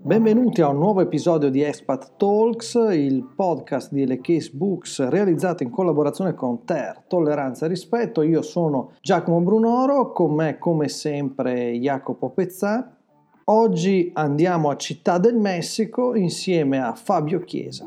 Benvenuti a un nuovo episodio di Expat Talks, il podcast di Le Case Books realizzato in collaborazione con TER, Tolleranza e Rispetto. Io sono Giacomo Brunoro, con me come sempre Jacopo Pezzà. Oggi andiamo a Città del Messico insieme a Fabio Chiesa.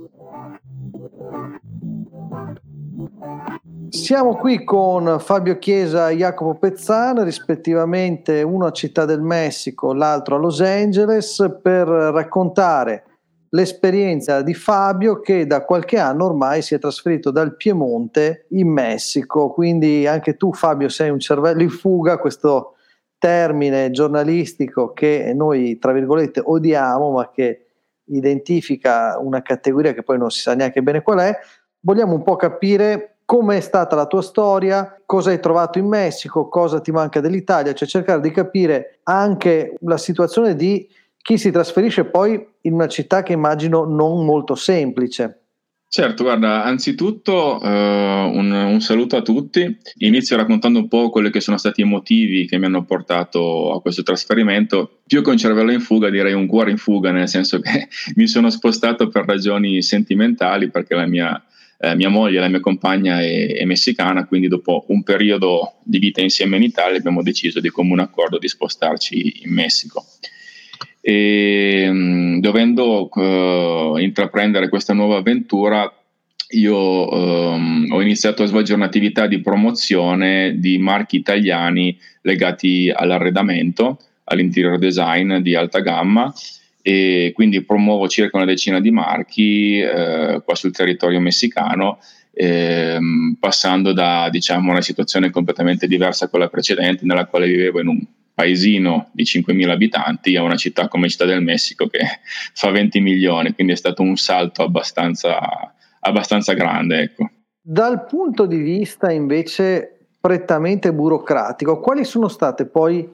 Siamo qui con Fabio Chiesa e Jacopo Pezzana, rispettivamente uno a Città del Messico, l'altro a Los Angeles, per raccontare l'esperienza di Fabio che da qualche anno ormai si è trasferito dal Piemonte in Messico. Quindi anche tu Fabio sei un cervello in fuga, questo termine giornalistico che noi tra virgolette odiamo ma che identifica una categoria che poi non si sa neanche bene qual è. Vogliamo un po' capire come è stata la tua storia, cosa hai trovato in Messico, cosa ti manca dell'Italia, cioè cercare di capire anche la situazione di chi si trasferisce poi in una città che immagino non molto semplice. Certo, guarda, anzitutto uh, un, un, saluto a tutti. Inizio raccontando un po' quelli che sono stati i motivi che mi hanno portato a questo trasferimento. Più che un cervello in fuga, direi un cuore in fuga, nel senso che mi sono spostato per ragioni sentimentali, perché la mia eh, mia moglie, la mia compagna è, è, messicana, quindi dopo un periodo di vita insieme in Italia abbiamo deciso di comune accordo di spostarci in Messico. E, mm, dovendo uh, intraprendere questa nuova avventura, io um, ho iniziato a svolgere un'attività di promozione di marchi italiani legati all'arredamento, all'interior design di alta gamma e quindi promuovo circa una decina di marchi eh, qua sul territorio messicano, ehm, passando da diciamo, una situazione completamente diversa a quella precedente, nella quale vivevo in un paesino di 5.000 abitanti a una città come Città del Messico che fa 20 milioni, quindi è stato un salto abbastanza, abbastanza grande. Ecco. Dal punto di vista invece prettamente burocratico, quali sono state poi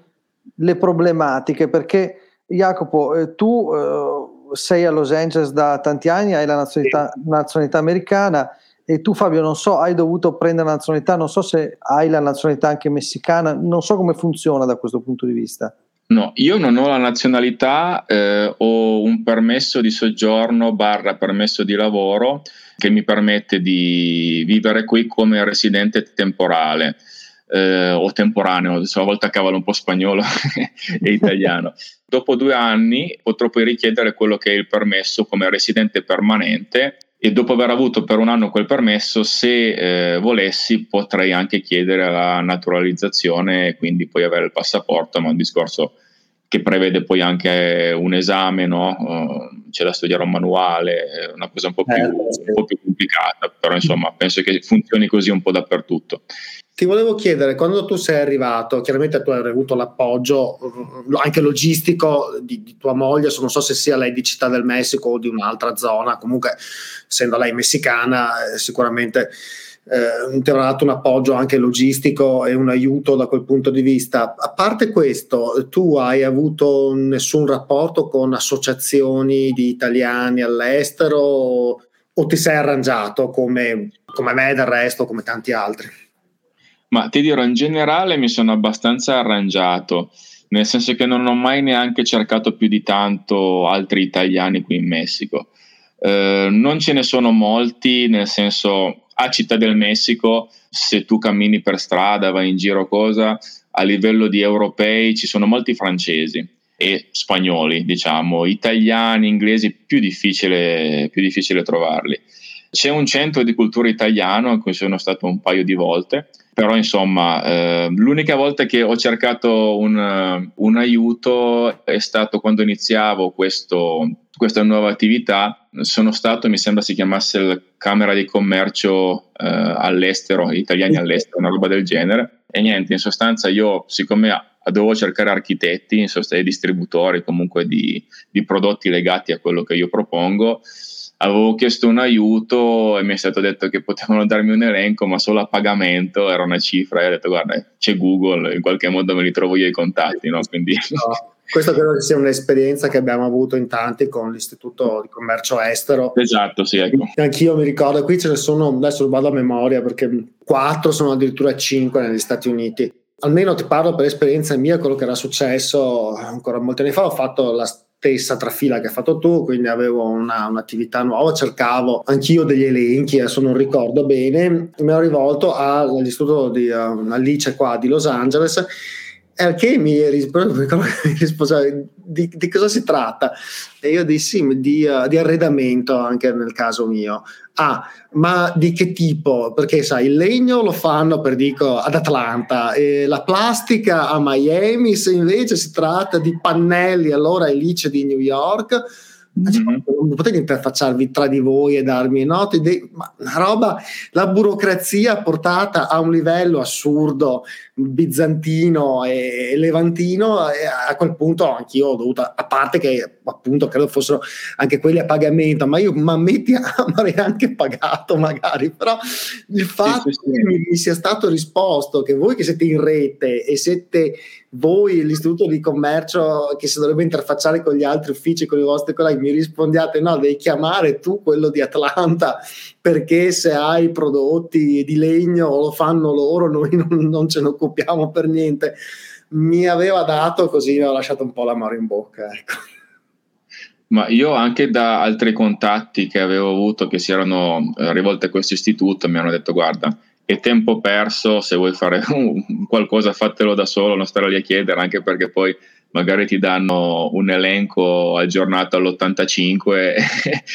le problematiche? Perché Jacopo, eh, tu eh, sei a Los Angeles da tanti anni, hai la nazionalità, sì. nazionalità, americana e tu Fabio non so, hai dovuto prendere la nazionalità, non so se hai la nazionalità anche messicana, non so come funziona da questo punto di vista. No, io non ho la nazionalità, eh, ho un permesso di soggiorno barra permesso di lavoro che mi permette di vivere qui come residente temporale eh, o temporaneo, adesso a volte cavalo un po' spagnolo e italiano. Dopo due anni potrò poi richiedere quello che è il permesso come residente permanente e dopo aver avuto per un anno quel permesso, se eh, volessi, potrei anche chiedere la naturalizzazione e quindi poi avere il passaporto, ma è un discorso che prevede poi anche un esame, no? uh, c'è da studiare un manuale, una cosa un po, più, eh, un po' più complicata, però insomma penso che funzioni così un po' dappertutto. Ti volevo chiedere, quando tu sei arrivato, chiaramente tu hai avuto l'appoggio mm, anche logistico di, di, tua moglie, non so se sia lei di Città del Messico o di un'altra zona, comunque essendo lei messicana eh, sicuramente eh, ti avrà dato un appoggio anche logistico e un aiuto da quel punto di vista. A parte questo, tu hai avuto nessun rapporto con associazioni di italiani all'estero o, o ti sei arrangiato come, come me del resto, come tanti altri? Ma ti dirò, in generale mi sono abbastanza arrangiato, nel senso che non ho mai neanche cercato più di tanto altri italiani qui in Messico. Eh, non ce ne sono molti, nel senso a Città del Messico, se tu cammini per strada, vai in giro cosa, a livello di europei ci sono molti francesi e spagnoli, diciamo, italiani, inglesi, più difficile, più difficile trovarli. C'è un centro di cultura italiano in cui sono stato un paio di volte, però insomma eh, l'unica volta che ho cercato un, un, aiuto è stato quando iniziavo questo, questa nuova attività. Sono stato, mi sembra si chiamasse la Camera di Commercio eh, all'estero, italiani all'estero, una roba del genere. E niente, in sostanza io, siccome dovevo cercare architetti, in sostanza distributori comunque di, di prodotti legati a quello che io propongo, avevo chiesto un aiuto e mi è stato detto che potevano darmi un elenco, ma solo a pagamento era una cifra. E ho detto, guarda, c'è Google, in qualche modo me li trovo io i contatti. No? Quindi... No, questa credo che sia un'esperienza che abbiamo avuto in tanti con l'Istituto di Commercio Estero. Esatto, sì, ecco. Anch'io mi ricordo, qui ce ne sono, adesso vado a memoria perché quattro sono addirittura cinque negli Stati Uniti almeno ti parlo per esperienza mia, quello che era successo ancora molti anni fa, ho fatto la stessa trafila che hai fatto tu, quindi avevo una, un'attività nuova, cercavo anch'io degli elenchi, adesso non ricordo bene, mi ero rivolto all'istituto di uh, Alice qua di Los Angeles al che mi rispose di, di, cosa si tratta e io dissi di, uh, di arredamento anche nel caso mio Ah, ma di che tipo? Perché sai, il legno lo fanno per dico ad Atlanta, la plastica a Miami, se invece si tratta di pannelli allora Elice di New York, Mm-hmm. Non potete interfacciarvi tra di voi e darmi note, ma una roba, la burocrazia portata a un livello assurdo, bizantino e levantino, e a quel punto anch'io ho dovuto, a parte che appunto credo fossero anche quelli a pagamento, ma io ma metti avrei anche pagato magari, però il fatto sì, sì, sì. che mi, mi sia stato risposto che voi che siete in rete e siete voi, l'istituto di commercio che si dovrebbe interfacciare con gli altri uffici, con i vostri colleghi, mi rispondiate no, devi chiamare tu quello di Atlanta perché se hai prodotti di legno lo fanno loro, noi non, non ce ne occupiamo per niente. Mi aveva dato così, mi ha lasciato un po' l'amaro in bocca. Ecco. Ma io anche da altri contatti che avevo avuto che si erano eh, rivolti a questo istituto mi hanno detto guarda, è tempo perso, se vuoi fare qualcosa fatelo da solo, non stare lì a chiedere, anche perché poi magari ti danno un elenco aggiornato all'85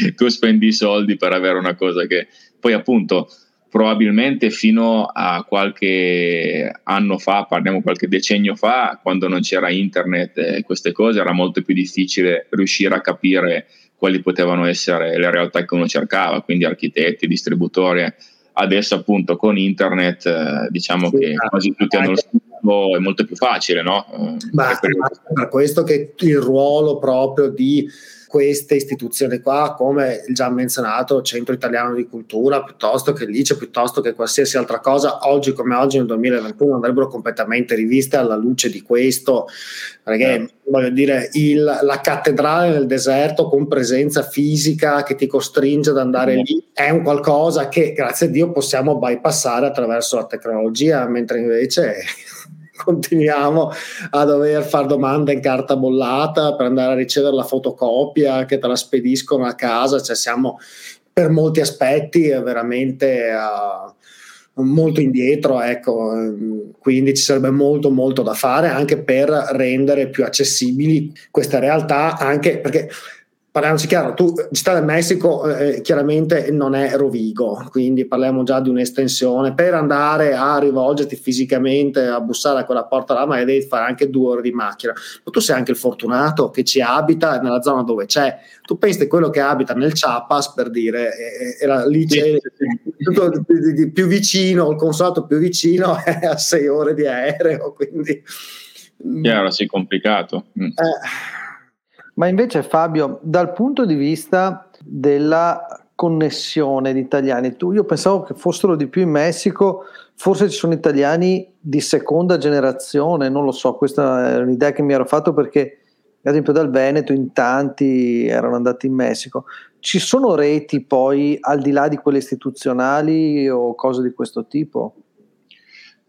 e tu spendi i soldi per avere una cosa che poi appunto probabilmente fino a qualche anno fa, parliamo qualche decennio fa, quando non c'era internet e queste cose, era molto più difficile riuscire a capire quali potevano essere le realtà che uno cercava, quindi architetti, distributori. Adesso appunto con internet eh, diciamo sì, che quasi tutti hanno lo sito è molto più facile no? Ma, per questo che il ruolo proprio di queste istituzioni qua, come il già menzionato Centro Italiano di Cultura, piuttosto che l'ICE, piuttosto che qualsiasi altra cosa, oggi come oggi nel 2021 andrebbero completamente riviste alla luce di questo, perché eh. voglio dire, il, la cattedrale nel deserto con presenza fisica che ti costringe ad andare eh. lì è un qualcosa che grazie a Dio possiamo bypassare attraverso la tecnologia, mentre invece continuiamo a dover fare domande in carta bollata per andare a ricevere la fotocopia che te la spediscono a casa, cioè siamo per molti aspetti veramente uh, molto indietro, ecco, quindi ci sarebbe molto molto da fare anche per rendere più accessibili queste realtà, anche perché parliamoci chiaro, tu, Città del Messico eh, chiaramente non è Rovigo, quindi parliamo già di un'estensione. Per andare a rivolgerti fisicamente, a bussare a quella porta là, magari devi fare anche due ore di macchina. Ma tu sei anche il fortunato che ci abita nella zona dove c'è. Tu pensi quello che abita nel Chiapas, per dire, era lì c'è tutto più vicino, il consolato più vicino è a sei ore di aereo, quindi... Chiaro, sì, complicato. Mm. Eh, ma invece Fabio, dal punto di vista della connessione di italiani, tu, io pensavo che fossero di più in Messico, forse ci sono italiani di seconda generazione, non lo so, questa è un'idea che mi ero fatto perché ad esempio dal Veneto in tanti erano andati in Messico. Ci sono reti poi al di là di quelle istituzionali o cose di questo tipo?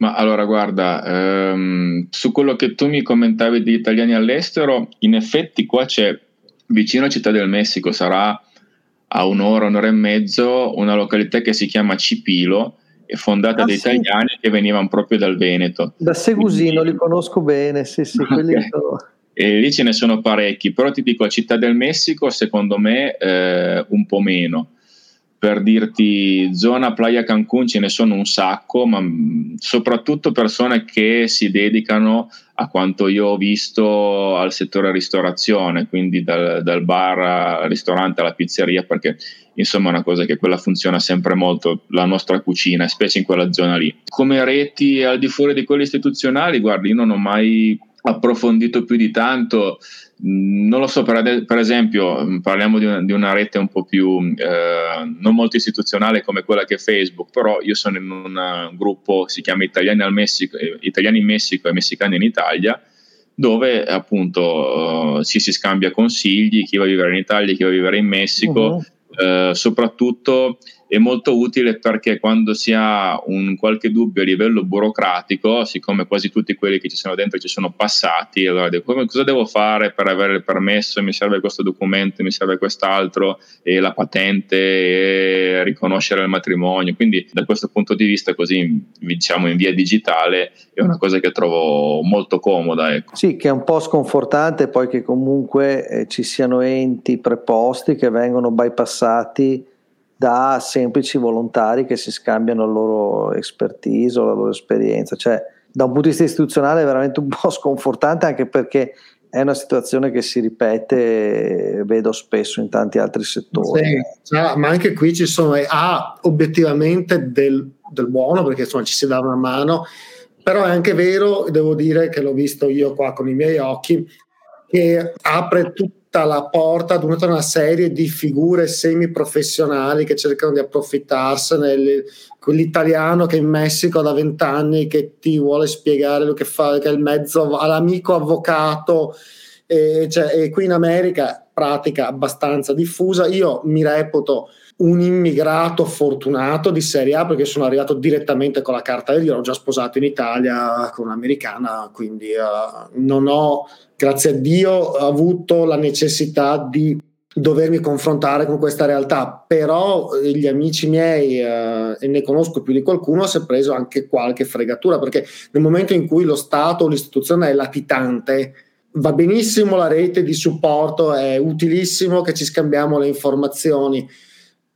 Ma allora guarda, ehm, su quello che tu mi commentavi di italiani all'estero, in effetti qua c'è vicino a Città del Messico, sarà a un'ora, un'ora e mezzo, una località che si chiama Cipilo, è fondata ah, da sì. italiani che venivano proprio dal Veneto. Da Segusino Quindi, li conosco bene, sì, sì, okay. sono... E lì ce ne sono parecchi, però ti dico, a Città del Messico secondo me eh, un po' meno per dirti zona Playa Cancun ce ne sono un sacco, ma mm, soprattutto persone che si dedicano a quanto io ho visto al settore ristorazione, quindi dal, dal bar al ristorante alla pizzeria, perché insomma è una cosa che quella funziona sempre molto, la nostra cucina, specie in quella zona lì. Come reti al di fuori di quelle istituzionali, guardi, io non ho mai approfondito più di tanto Mm, non lo so, per, ad- per esempio, mm, parliamo di una, di una, rete un po' più eh, non molto istituzionale come quella che è Facebook, però io sono in un gruppo, si chiama Italiani, Messico, eh, Italiani in Messico e Messicani in Italia, dove appunto uh, si, si scambia consigli, chi va a vivere in Italia, chi va a vivere in Messico, uh-huh. uh, soprattutto è molto utile perché quando si ha un qualche dubbio a livello burocratico, siccome quasi tutti quelli che ci sono dentro ci sono passati, allora come, cosa devo fare per avere il permesso? Mi serve questo documento, mi serve quest'altro, e la patente, e riconoscere il matrimonio. Quindi da questo punto di vista, così diciamo in via digitale, è una cosa che trovo molto comoda. Ecco. Sì, che è un po' sconfortante poi che comunque eh, ci siano enti preposti che vengono bypassati da semplici volontari che si scambiano la loro expertise o la loro esperienza. Cioè, da un punto di vista istituzionale è veramente un po' sconfortante anche perché è una situazione che si ripete, vedo spesso in tanti altri settori. Sì, cioè, ma anche qui ci sono, ha obiettivamente del, del buono perché insomma ci si dà una mano, però è anche vero, devo dire che l'ho visto io qua con i miei occhi, che apre tutto tutta la porta ad una serie di figure semiprofessionali che cercano di approfittarsene. Quell'italiano che in Messico da vent'anni che ti vuole spiegare lo che fa, che è il mezzo all'amico avvocato. E, cioè, e qui in America pratica abbastanza diffusa. Io mi reputo un immigrato fortunato di Serie A perché sono arrivato direttamente con la carta io ero già sposato in Italia con un'americana, quindi uh, non ho grazie a Dio, avuto la necessità di dovermi confrontare con questa realtà, però eh, gli amici miei, eh, e ne conosco più di qualcuno, si è preso anche qualche fregatura, perché nel momento in cui lo Stato o l'istituzione è latitante, va benissimo la rete di supporto, è utilissimo che ci scambiamo le informazioni,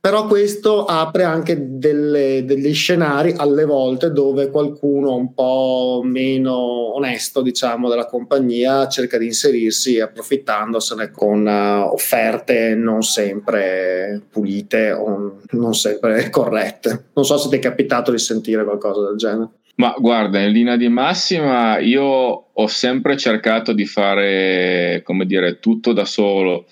però questo apre anche delle, degli scenari alle volte dove qualcuno un po' meno onesto, diciamo, della compagnia cerca di inserirsi approfittandosene con uh, offerte non sempre pulite o non sempre corrette. Non so se ti è capitato di sentire qualcosa del genere. Ma guarda, in linea di massima io ho sempre cercato di fare, come dire, tutto da solo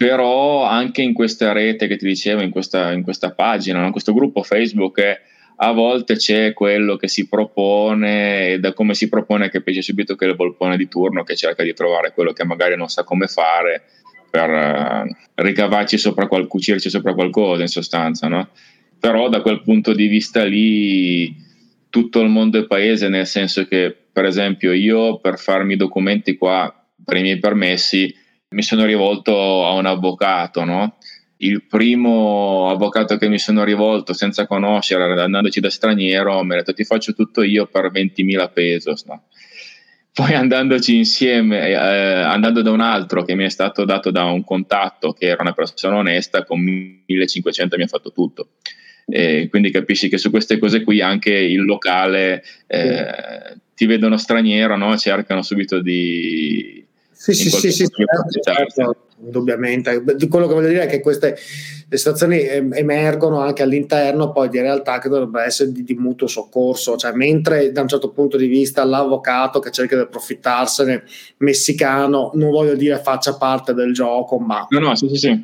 però anche in questa rete che ti dicevo, in questa, in questa pagina, in questo gruppo Facebook, eh, a volte c'è quello che si propone e da come si propone capisce subito che è il volpone di turno che cerca di trovare quello che magari non sa come fare per uh, ricavarci sopra, qual- cucirci sopra qualcosa in sostanza, no? Però da quel punto di vista lì tutto il mondo è paese, nel senso che per esempio io per farmi documenti qua per i miei permessi mi sono rivolto a un avvocato, no? Il primo avvocato che mi sono rivolto senza conoscere, andandoci da straniero, mi ha detto ti faccio tutto io per 20.000 pesos, no? Poi andandoci insieme, eh, andando da un altro che mi è stato dato da un contatto che era una persona onesta, con 1500 mi ha fatto tutto. E quindi capisci che su queste cose qui anche il locale eh, ti vedono straniero, no? cercano subito di, sì, sì, sì, sì, certo, indubbiamente. Quello che voglio dire è che queste situazioni emergono anche all'interno poi di realtà che dovrebbero essere di, di, mutuo soccorso, cioè mentre da un certo punto di vista l'avvocato che cerca di approfittarsene messicano, non voglio dire faccia parte del gioco, ma... No, no, sì, sì, sì.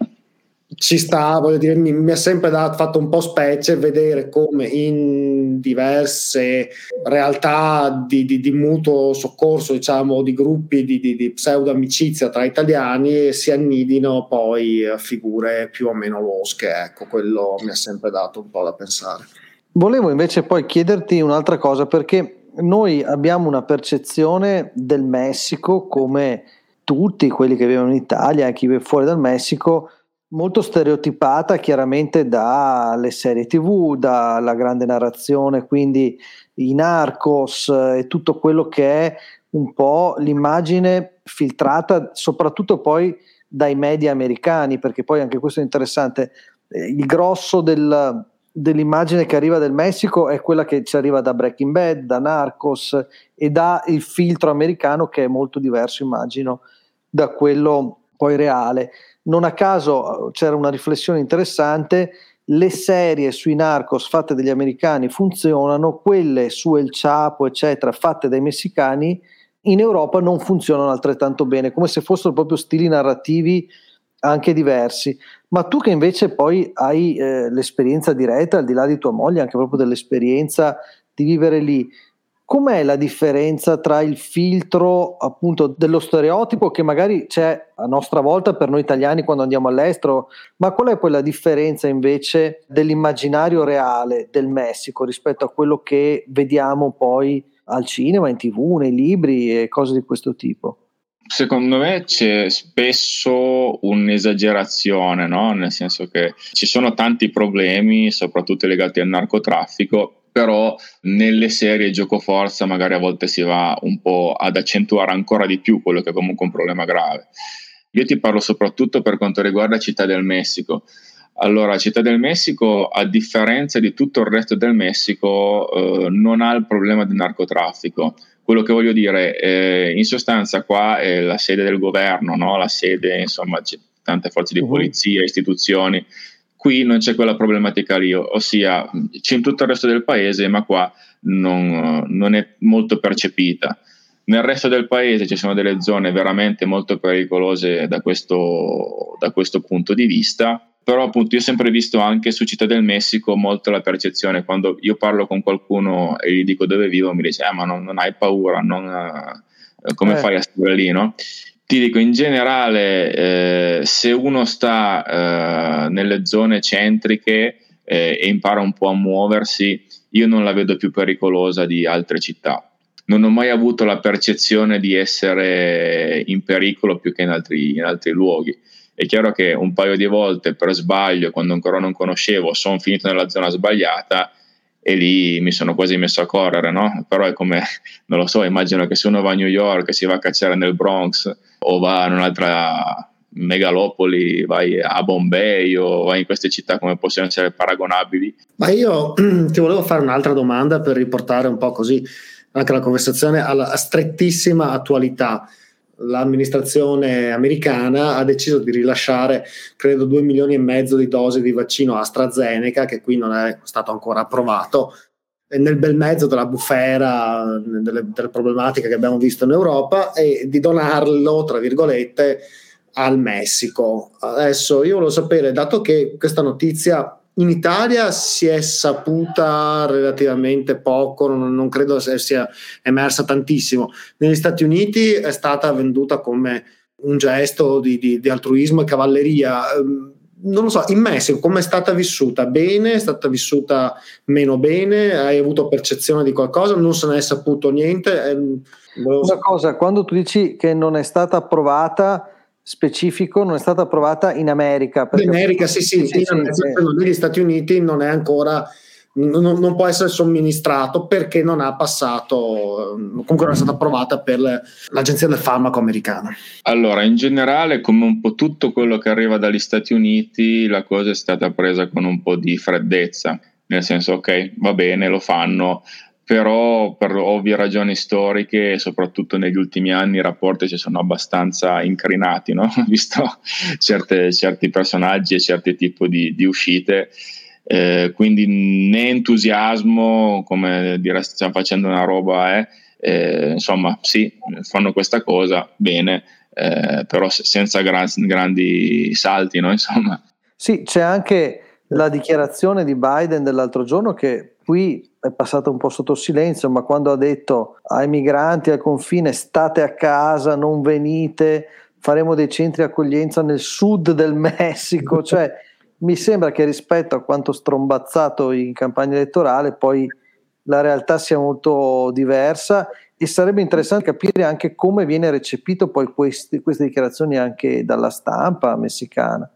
ci sta, voglio dire, mi, mi ha sempre dato, fatto un po' specie vedere come in diverse realtà di, di, di mutuo soccorso, diciamo, di gruppi di, di, pseudo amicizia tra italiani si annidino poi figure più o meno losche. Ecco, quello mi ha sempre dato un po' da pensare. Volevo invece poi chiederti un'altra cosa, perché noi abbiamo una percezione del Messico come tutti quelli che vivono in Italia, chi vive fuori dal Messico, molto stereotipata chiaramente dalle serie tv, dalla grande narrazione, quindi i narcos e tutto quello che è un po' l'immagine filtrata soprattutto poi dai media americani, perché poi anche questo è interessante, eh, il grosso del, dell'immagine che arriva dal Messico è quella che ci arriva da Breaking Bad, da Narcos e da il filtro americano che è molto diverso immagino da quello poi reale non a caso c'era una riflessione interessante, le serie sui narcos fatte dagli americani funzionano, quelle su El Chapo, eccetera, fatte dai messicani, in Europa non funzionano altrettanto bene, come se fossero proprio stili narrativi anche diversi. Ma tu che invece poi hai eh, l'esperienza diretta, al di là di tua moglie, anche proprio dell'esperienza di vivere lì, Com'è la differenza tra il filtro appunto dello stereotipo che magari c'è a nostra volta per noi italiani quando andiamo all'estero, ma qual è poi la differenza invece dell'immaginario reale del Messico rispetto a quello che vediamo poi al cinema, in tv, nei libri e cose di questo tipo? Secondo me c'è spesso un'esagerazione, no? nel senso che ci sono tanti problemi, soprattutto legati al narcotraffico, però nelle serie gioco forza magari a volte si va un po' ad accentuare ancora di più quello che è comunque un problema grave. Io ti parlo soprattutto per quanto riguarda Città del Messico. Allora, Città del Messico, a differenza di tutto il resto del Messico, eh, non ha il problema del narcotraffico. Quello che voglio dire, eh, in sostanza qua è la sede del governo, no? la sede, insomma, c'è tante forze di uh-huh. polizia, istituzioni, Qui non c'è quella problematica lì, ossia c'è in tutto il resto del paese, ma qua non, non è molto percepita. Nel resto del paese ci sono delle zone veramente molto pericolose da questo, da questo punto di vista, però appunto io ho sempre visto anche su Città del Messico molto la percezione, quando io parlo con qualcuno e gli dico dove vivo, mi dice, ah ma non, non hai paura, non, come eh. fai a stare lì, no? Ti dico in generale eh, se uno sta eh, nelle zone centriche eh, e impara un po' a muoversi io non la vedo più pericolosa di altre città. Non ho mai avuto la percezione di essere in pericolo più che in altri, in altri luoghi. È chiaro che un paio di volte per sbaglio quando ancora non conoscevo sono finito nella zona sbagliata e lì mi sono quasi messo a correre, no? Però è come, non lo so, immagino che se uno va a New York si va a cacciare nel Bronx o va in un'altra megalopoli, vai a Bombay o vai in queste città come possono essere paragonabili. Ma io ti volevo fare un'altra domanda per riportare un po' così anche la conversazione alla strettissima attualità l'amministrazione americana ha deciso di rilasciare credo 2 milioni e mezzo di dosi di vaccino AstraZeneca che qui non è stato ancora approvato. Nel bel mezzo della bufera delle, delle problematiche che abbiamo visto in Europa e di donarlo tra virgolette al Messico. Adesso io volevo sapere dato che questa notizia in Italia si è saputa relativamente poco, non, non, credo sia emersa tantissimo. Negli Stati Uniti è stata venduta come un gesto di, di, di altruismo e cavalleria. Ehm, non lo so, in Messico come è stata vissuta? Bene? È stata vissuta meno bene? Hai avuto percezione di qualcosa? Non se ne è saputo niente? Ehm, Una cosa, quando tu dici che non è stata approvata specifico non è stata approvata in America. In America, sì, sì, sì, sì, negli Stati Uniti non è ancora, non, non, può essere somministrato perché non ha passato, comunque non è stata approvata per l'Agenzia del Farmaco americana. Allora, in generale, come un po' tutto quello che arriva dagli Stati Uniti, la cosa è stata presa con un po' di freddezza nel senso ok va bene lo fanno però per ovvie ragioni storiche, soprattutto negli ultimi anni, i rapporti si sono abbastanza incrinati, no? visto certe, certi personaggi e certi tipi di, di uscite. Eh, quindi né entusiasmo, come dire stiamo facendo una roba, eh, eh, insomma sì, fanno questa cosa, bene, eh, però senza gran, grandi salti, no? insomma. Sì, c'è anche la dichiarazione di Biden dell'altro giorno che qui è passata un po' sotto silenzio, ma quando ha detto ai migranti al confine state a casa, non venite, faremo dei centri accoglienza nel sud del Messico, cioè mi sembra che rispetto a quanto strombazzato in campagna elettorale poi la realtà sia molto diversa e sarebbe interessante capire anche come viene recepito poi queste, queste dichiarazioni anche dalla stampa messicana.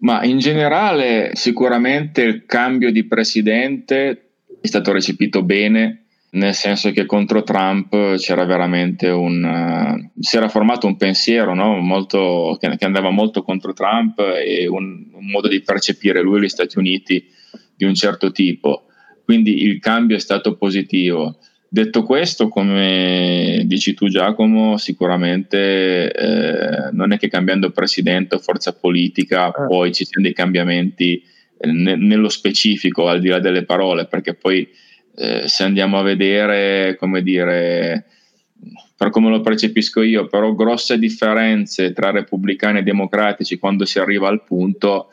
Ma in generale sicuramente il cambio di presidente è stato recepito bene, nel senso che contro Trump c'era veramente un... Uh, si era formato un pensiero no? molto, che, che, andava molto contro Trump e un, un, modo di percepire lui e gli Stati Uniti di un certo tipo. Quindi il cambio è stato positivo. Detto questo, come dici tu Giacomo, sicuramente eh, non è che cambiando presidente o forza politica eh. poi ci siano dei cambiamenti ne, nello specifico, al di là delle parole, perché poi eh, se andiamo a vedere, come dire, per come lo percepisco io, però grosse differenze tra repubblicani e democratici quando si arriva al punto,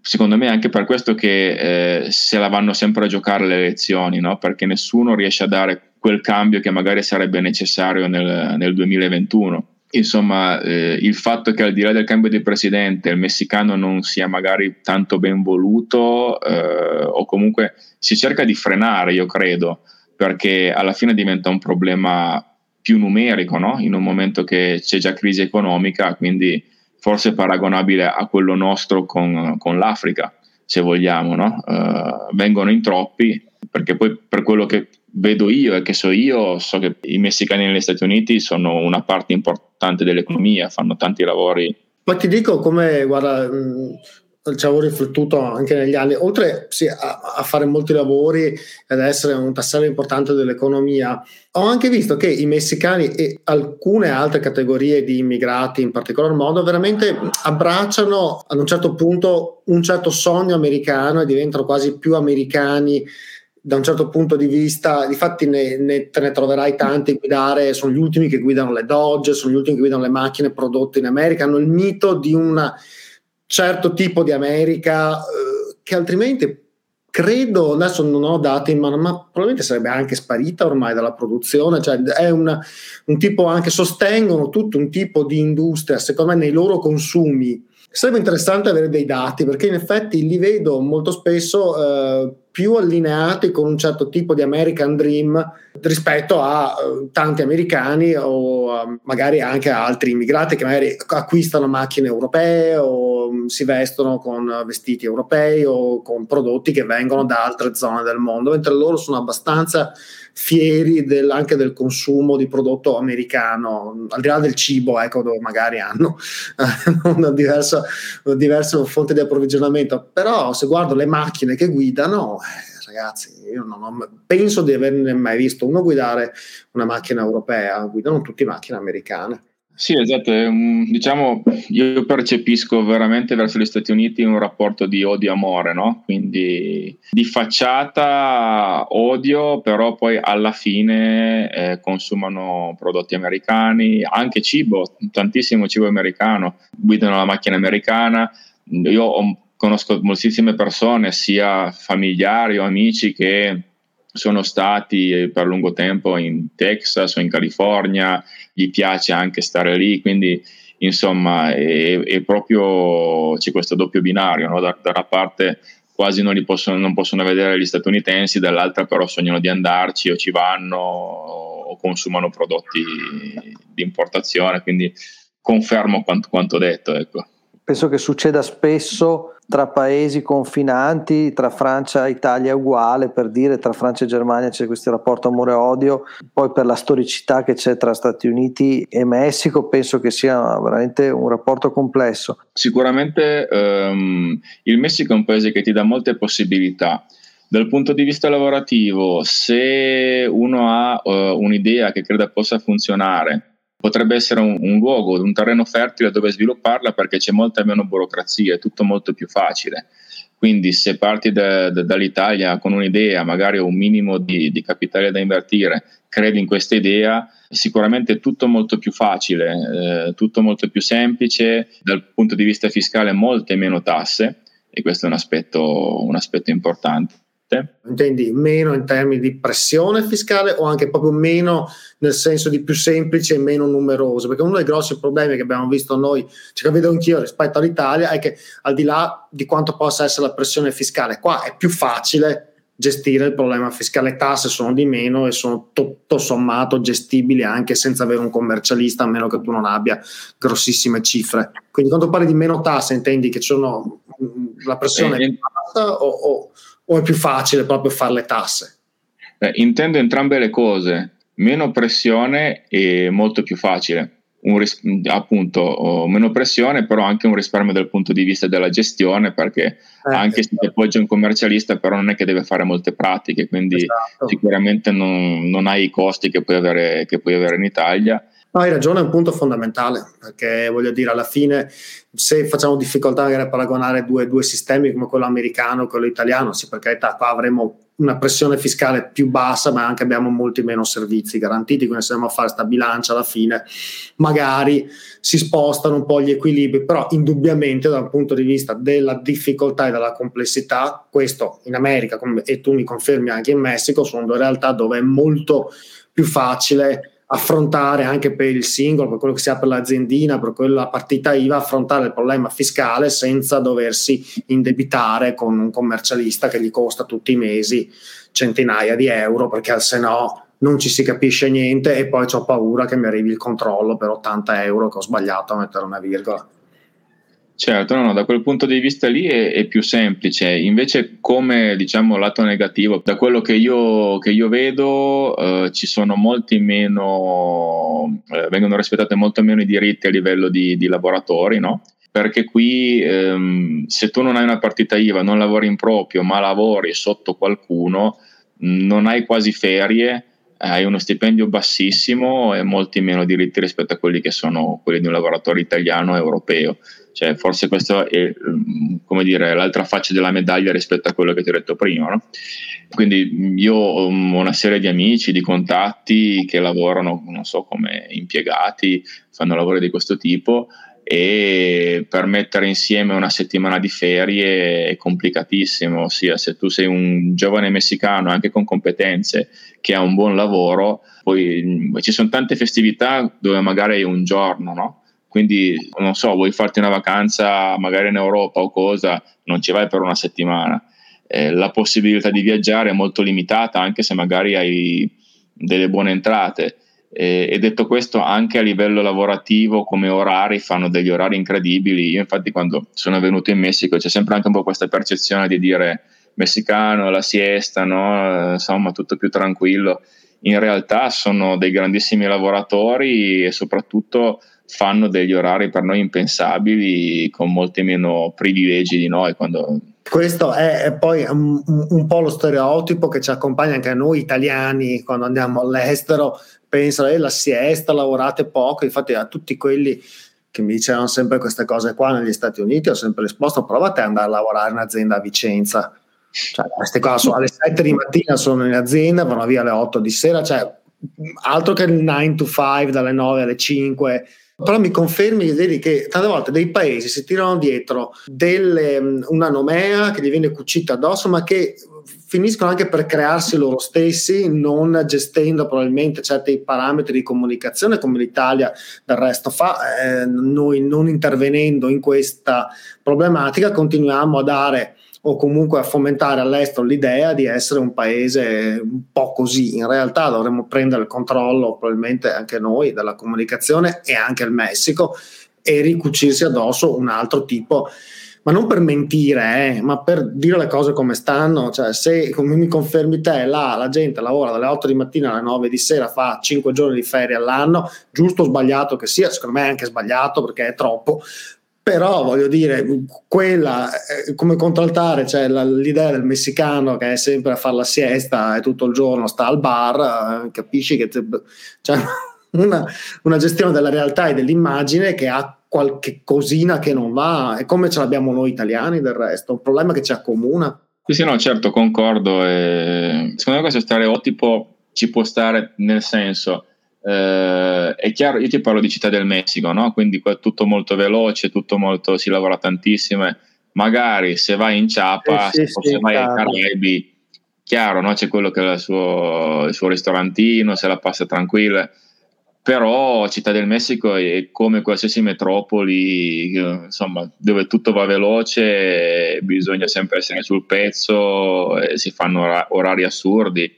secondo me è anche per questo che eh, se la vanno sempre a giocare le elezioni, no? perché nessuno riesce a dare quel cambio che magari sarebbe necessario nel, nel 2021 insomma, eh, il fatto che al di là del cambio di presidente il messicano non sia magari tanto ben voluto eh, o comunque si cerca di frenare, io credo, perché alla fine diventa un problema più numerico, no? in un momento che c'è già crisi economica, quindi forse paragonabile a quello nostro con, con l'Africa, se vogliamo, no? uh, vengono in troppi, perché poi per quello che vedo io e che so io, so che i messicani negli Stati Uniti sono una parte importante dell'economia, fanno tanti lavori. Ma ti dico come, guarda, ci avevo riflettuto anche negli anni, oltre sì, a, a, fare molti lavori ed essere un tassello importante dell'economia, ho anche visto che i messicani e alcune altre categorie di immigrati in particolar modo veramente abbracciano ad un certo punto un certo sogno americano e diventano quasi più americani da un certo punto di vista, difatti ne, ne, te ne troverai tanti a guidare, sono gli ultimi che guidano le Dodge, sono gli ultimi che guidano le macchine prodotte in America, hanno il mito di un certo tipo di America eh, che altrimenti credo, adesso non ho dati in mano, ma probabilmente sarebbe anche sparita ormai dalla produzione, cioè è una, un tipo anche, sostengono tutto un tipo di industria, secondo me nei loro consumi. Sarebbe interessante avere dei dati perché in effetti li vedo molto spesso eh, più allineati con un certo tipo di American Dream rispetto a uh, tanti americani o uh, magari anche a altri immigrati che magari acquistano macchine europee o um, si vestono con vestiti europei o con prodotti che vengono da altre zone del mondo, mentre loro sono abbastanza fieri del, anche del consumo di prodotto americano, al di là del cibo, ecco, dove magari hanno una, diversa, una diversa fonte di approvvigionamento. Però se guardo le macchine che guidano, eh, ragazzi, io non ho, penso di averne mai visto uno guidare una macchina europea, guidano tutte macchine americane. Sì, esatto, diciamo, io percepisco veramente verso gli Stati Uniti un rapporto di odio-amore, no? Quindi di facciata odio, però poi alla fine eh, consumano prodotti americani, anche cibo, tantissimo cibo americano, guidano la macchina americana. Io ho, conosco moltissime persone, sia familiari o amici, che sono stati per lungo tempo in Texas o in California, gli piace anche stare lì, quindi insomma è, è proprio c'è questo doppio binario, no? da, da, una parte quasi non, possono, non possono vedere gli statunitensi, dall'altra però sognano di andarci o ci vanno o consumano prodotti di importazione, quindi confermo quanto, quanto detto. Ecco. Penso che succeda spesso tra paesi confinanti, tra Francia e Italia è uguale, per dire tra Francia e Germania c'è questo rapporto amore-odio, poi per la storicità che c'è tra Stati Uniti e Messico penso che sia veramente un rapporto complesso. Sicuramente um, il Messico è un paese che ti dà molte possibilità. Dal punto di vista lavorativo, se uno ha uh, un'idea che creda possa funzionare, potrebbe essere un, un, luogo, un terreno fertile dove svilupparla perché c'è molta meno burocrazia, è tutto molto più facile. Quindi se parti da, da, dall'Italia con un'idea, magari un minimo di, di, capitale da invertire, credi in questa idea, sicuramente è tutto molto più facile, eh, tutto molto più semplice, dal punto di vista fiscale molte meno tasse e questo è un aspetto, un aspetto importante. Intendi meno in termini di pressione fiscale o anche proprio meno nel senso di più semplice e meno numeroso? Perché uno dei grossi problemi che abbiamo visto noi, cioè che vedo anch'io rispetto all'Italia, è che al di là di quanto possa essere la pressione fiscale, qua è più facile gestire il problema fiscale, le tasse sono di meno e sono tutto sommato gestibili anche senza avere un commercialista, a meno che tu non abbia grossissime cifre. Quindi quando parli di meno tasse intendi che sono la pressione è bassa o, o o è più facile proprio fare le tasse? Eh, intendo entrambe le cose, meno pressione e molto più facile. Ris- appunto oh, meno pressione, però anche un risparmio dal punto di vista della gestione, perché eh, anche se ti appoggia un commercialista, però non è che deve fare molte pratiche, quindi esatto. sicuramente non, non, hai i costi che puoi avere, che puoi avere in Italia No, hai ragione, è un punto fondamentale, perché voglio dire, alla fine se facciamo difficoltà magari a paragonare due, due sistemi come quello americano e quello italiano, sì, per carità, qua avremo una pressione fiscale più bassa, ma anche abbiamo molti meno servizi garantiti, quindi se andiamo a fare questa bilancia alla fine magari si spostano un po' gli equilibri, però indubbiamente dal punto di vista della difficoltà e della complessità, questo in America e tu mi confermi anche in Messico, sono due realtà dove è molto più facile affrontare anche per il singolo, per quello che sia per l'aziendina, per quella partita IVA, affrontare il problema fiscale senza doversi indebitare con un commercialista che gli costa tutti i mesi centinaia di euro perché se no non ci si capisce niente e poi ho paura che mi arrivi il controllo per 80 euro che ho sbagliato a mettere una virgola. Certo, no, no, da quel punto di vista lì è, è, più semplice. Invece, come diciamo lato negativo, da quello che io, che io vedo, eh, ci sono molti meno, eh, vengono rispettati molto meno i diritti a livello di, di lavoratori, no? Perché qui, ehm, se tu non hai una partita IVA, non lavori in proprio, ma lavori sotto qualcuno, non hai quasi ferie, hai uno stipendio bassissimo e molti meno diritti rispetto a quelli che sono quelli di un lavoratore italiano o europeo. Cioè, forse questa è mm, dire, l'altra faccia della medaglia rispetto a quello che ti ho detto prima. No? Quindi io ho una serie di amici, di contatti che lavorano, non so, come impiegati, fanno lavori di questo tipo e per mettere insieme una settimana di ferie è complicatissimo, ossia se tu sei un giovane messicano anche con competenze che ha un buon lavoro, poi ci sono tante festività dove magari hai un giorno, no? Quindi, non so, vuoi farti una vacanza magari in Europa o cosa, non ci vai per una settimana. Eh, la possibilità di viaggiare è molto limitata, anche se magari hai delle buone entrate. Eh, e detto questo, anche a livello lavorativo, come orari, fanno degli orari incredibili. Io, infatti, quando sono venuto in Messico, c'è sempre anche un po' questa percezione di dire messicano, la siesta, no? insomma, tutto più tranquillo. In realtà sono dei grandissimi lavoratori e soprattutto fanno degli orari per noi impensabili con molti meno privilegi di noi quando questo è poi un, un, po' lo stereotipo che ci accompagna anche a noi italiani quando andiamo all'estero, pensano eh, la siesta, lavorate poco, infatti a tutti quelli che mi dicevano sempre queste cose qua negli Stati Uniti ho sempre risposto provate ad andare a lavorare in azienda a Vicenza, cioè queste qua sono alle 7 di mattina sono in azienda, vanno via alle 8 di sera, cioè altro che il 9 to 5 dalle 9 alle 5 però mi confermi vedi che tante volte dei paesi si tirano dietro delle, una nomea che gli viene cucita addosso, ma che finiscono anche per crearsi loro stessi, non gestendo probabilmente certi parametri di comunicazione come l'Italia del resto fa. Eh, noi non intervenendo in questa problematica continuiamo a dare o comunque a fomentare all'estero l'idea di essere un paese un po' così. In realtà dovremmo prendere il controllo, probabilmente anche noi, della comunicazione e anche il Messico e ricucirsi addosso un altro tipo ma non per mentire, eh, ma per dire le cose come stanno. Cioè, se come mi confermi te, là la gente lavora dalle 8 di mattina alle 9 di sera, fa 5 giorni di ferie all'anno, giusto o sbagliato che sia, secondo me è anche sbagliato perché è troppo, però voglio dire, quella eh, come contraltare cioè l'idea del messicano che è sempre a fare la siesta e tutto il giorno sta al bar, eh, capisci che c'è cioè, una, una, gestione della realtà e dell'immagine che ha qualche cosina che non va, è come ce l'abbiamo noi italiani del resto, un problema che ci accomuna. Sì, sì, no, certo, concordo. E secondo me questo stereotipo ci può stare nel senso eh, è chiaro, io ti parlo di Città del Messico, no? quindi tutto molto veloce, tutto molto, si lavora tantissimo. Magari se vai in Ciapa, eh, sì, se, sì, vai ai Caraibi, chiaro, no? c'è quello che ha il suo, il suo ristorantino, se la passa tranquilla però Città del Messico è come qualsiasi metropoli, insomma, dove tutto va veloce, bisogna sempre essere sul pezzo, si fanno orari assurdi.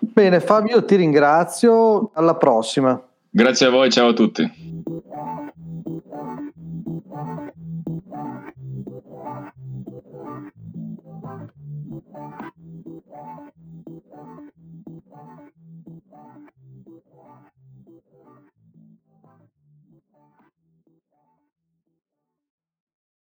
Bene, Fabio, ti ringrazio. Alla prossima. Grazie a voi, ciao a tutti.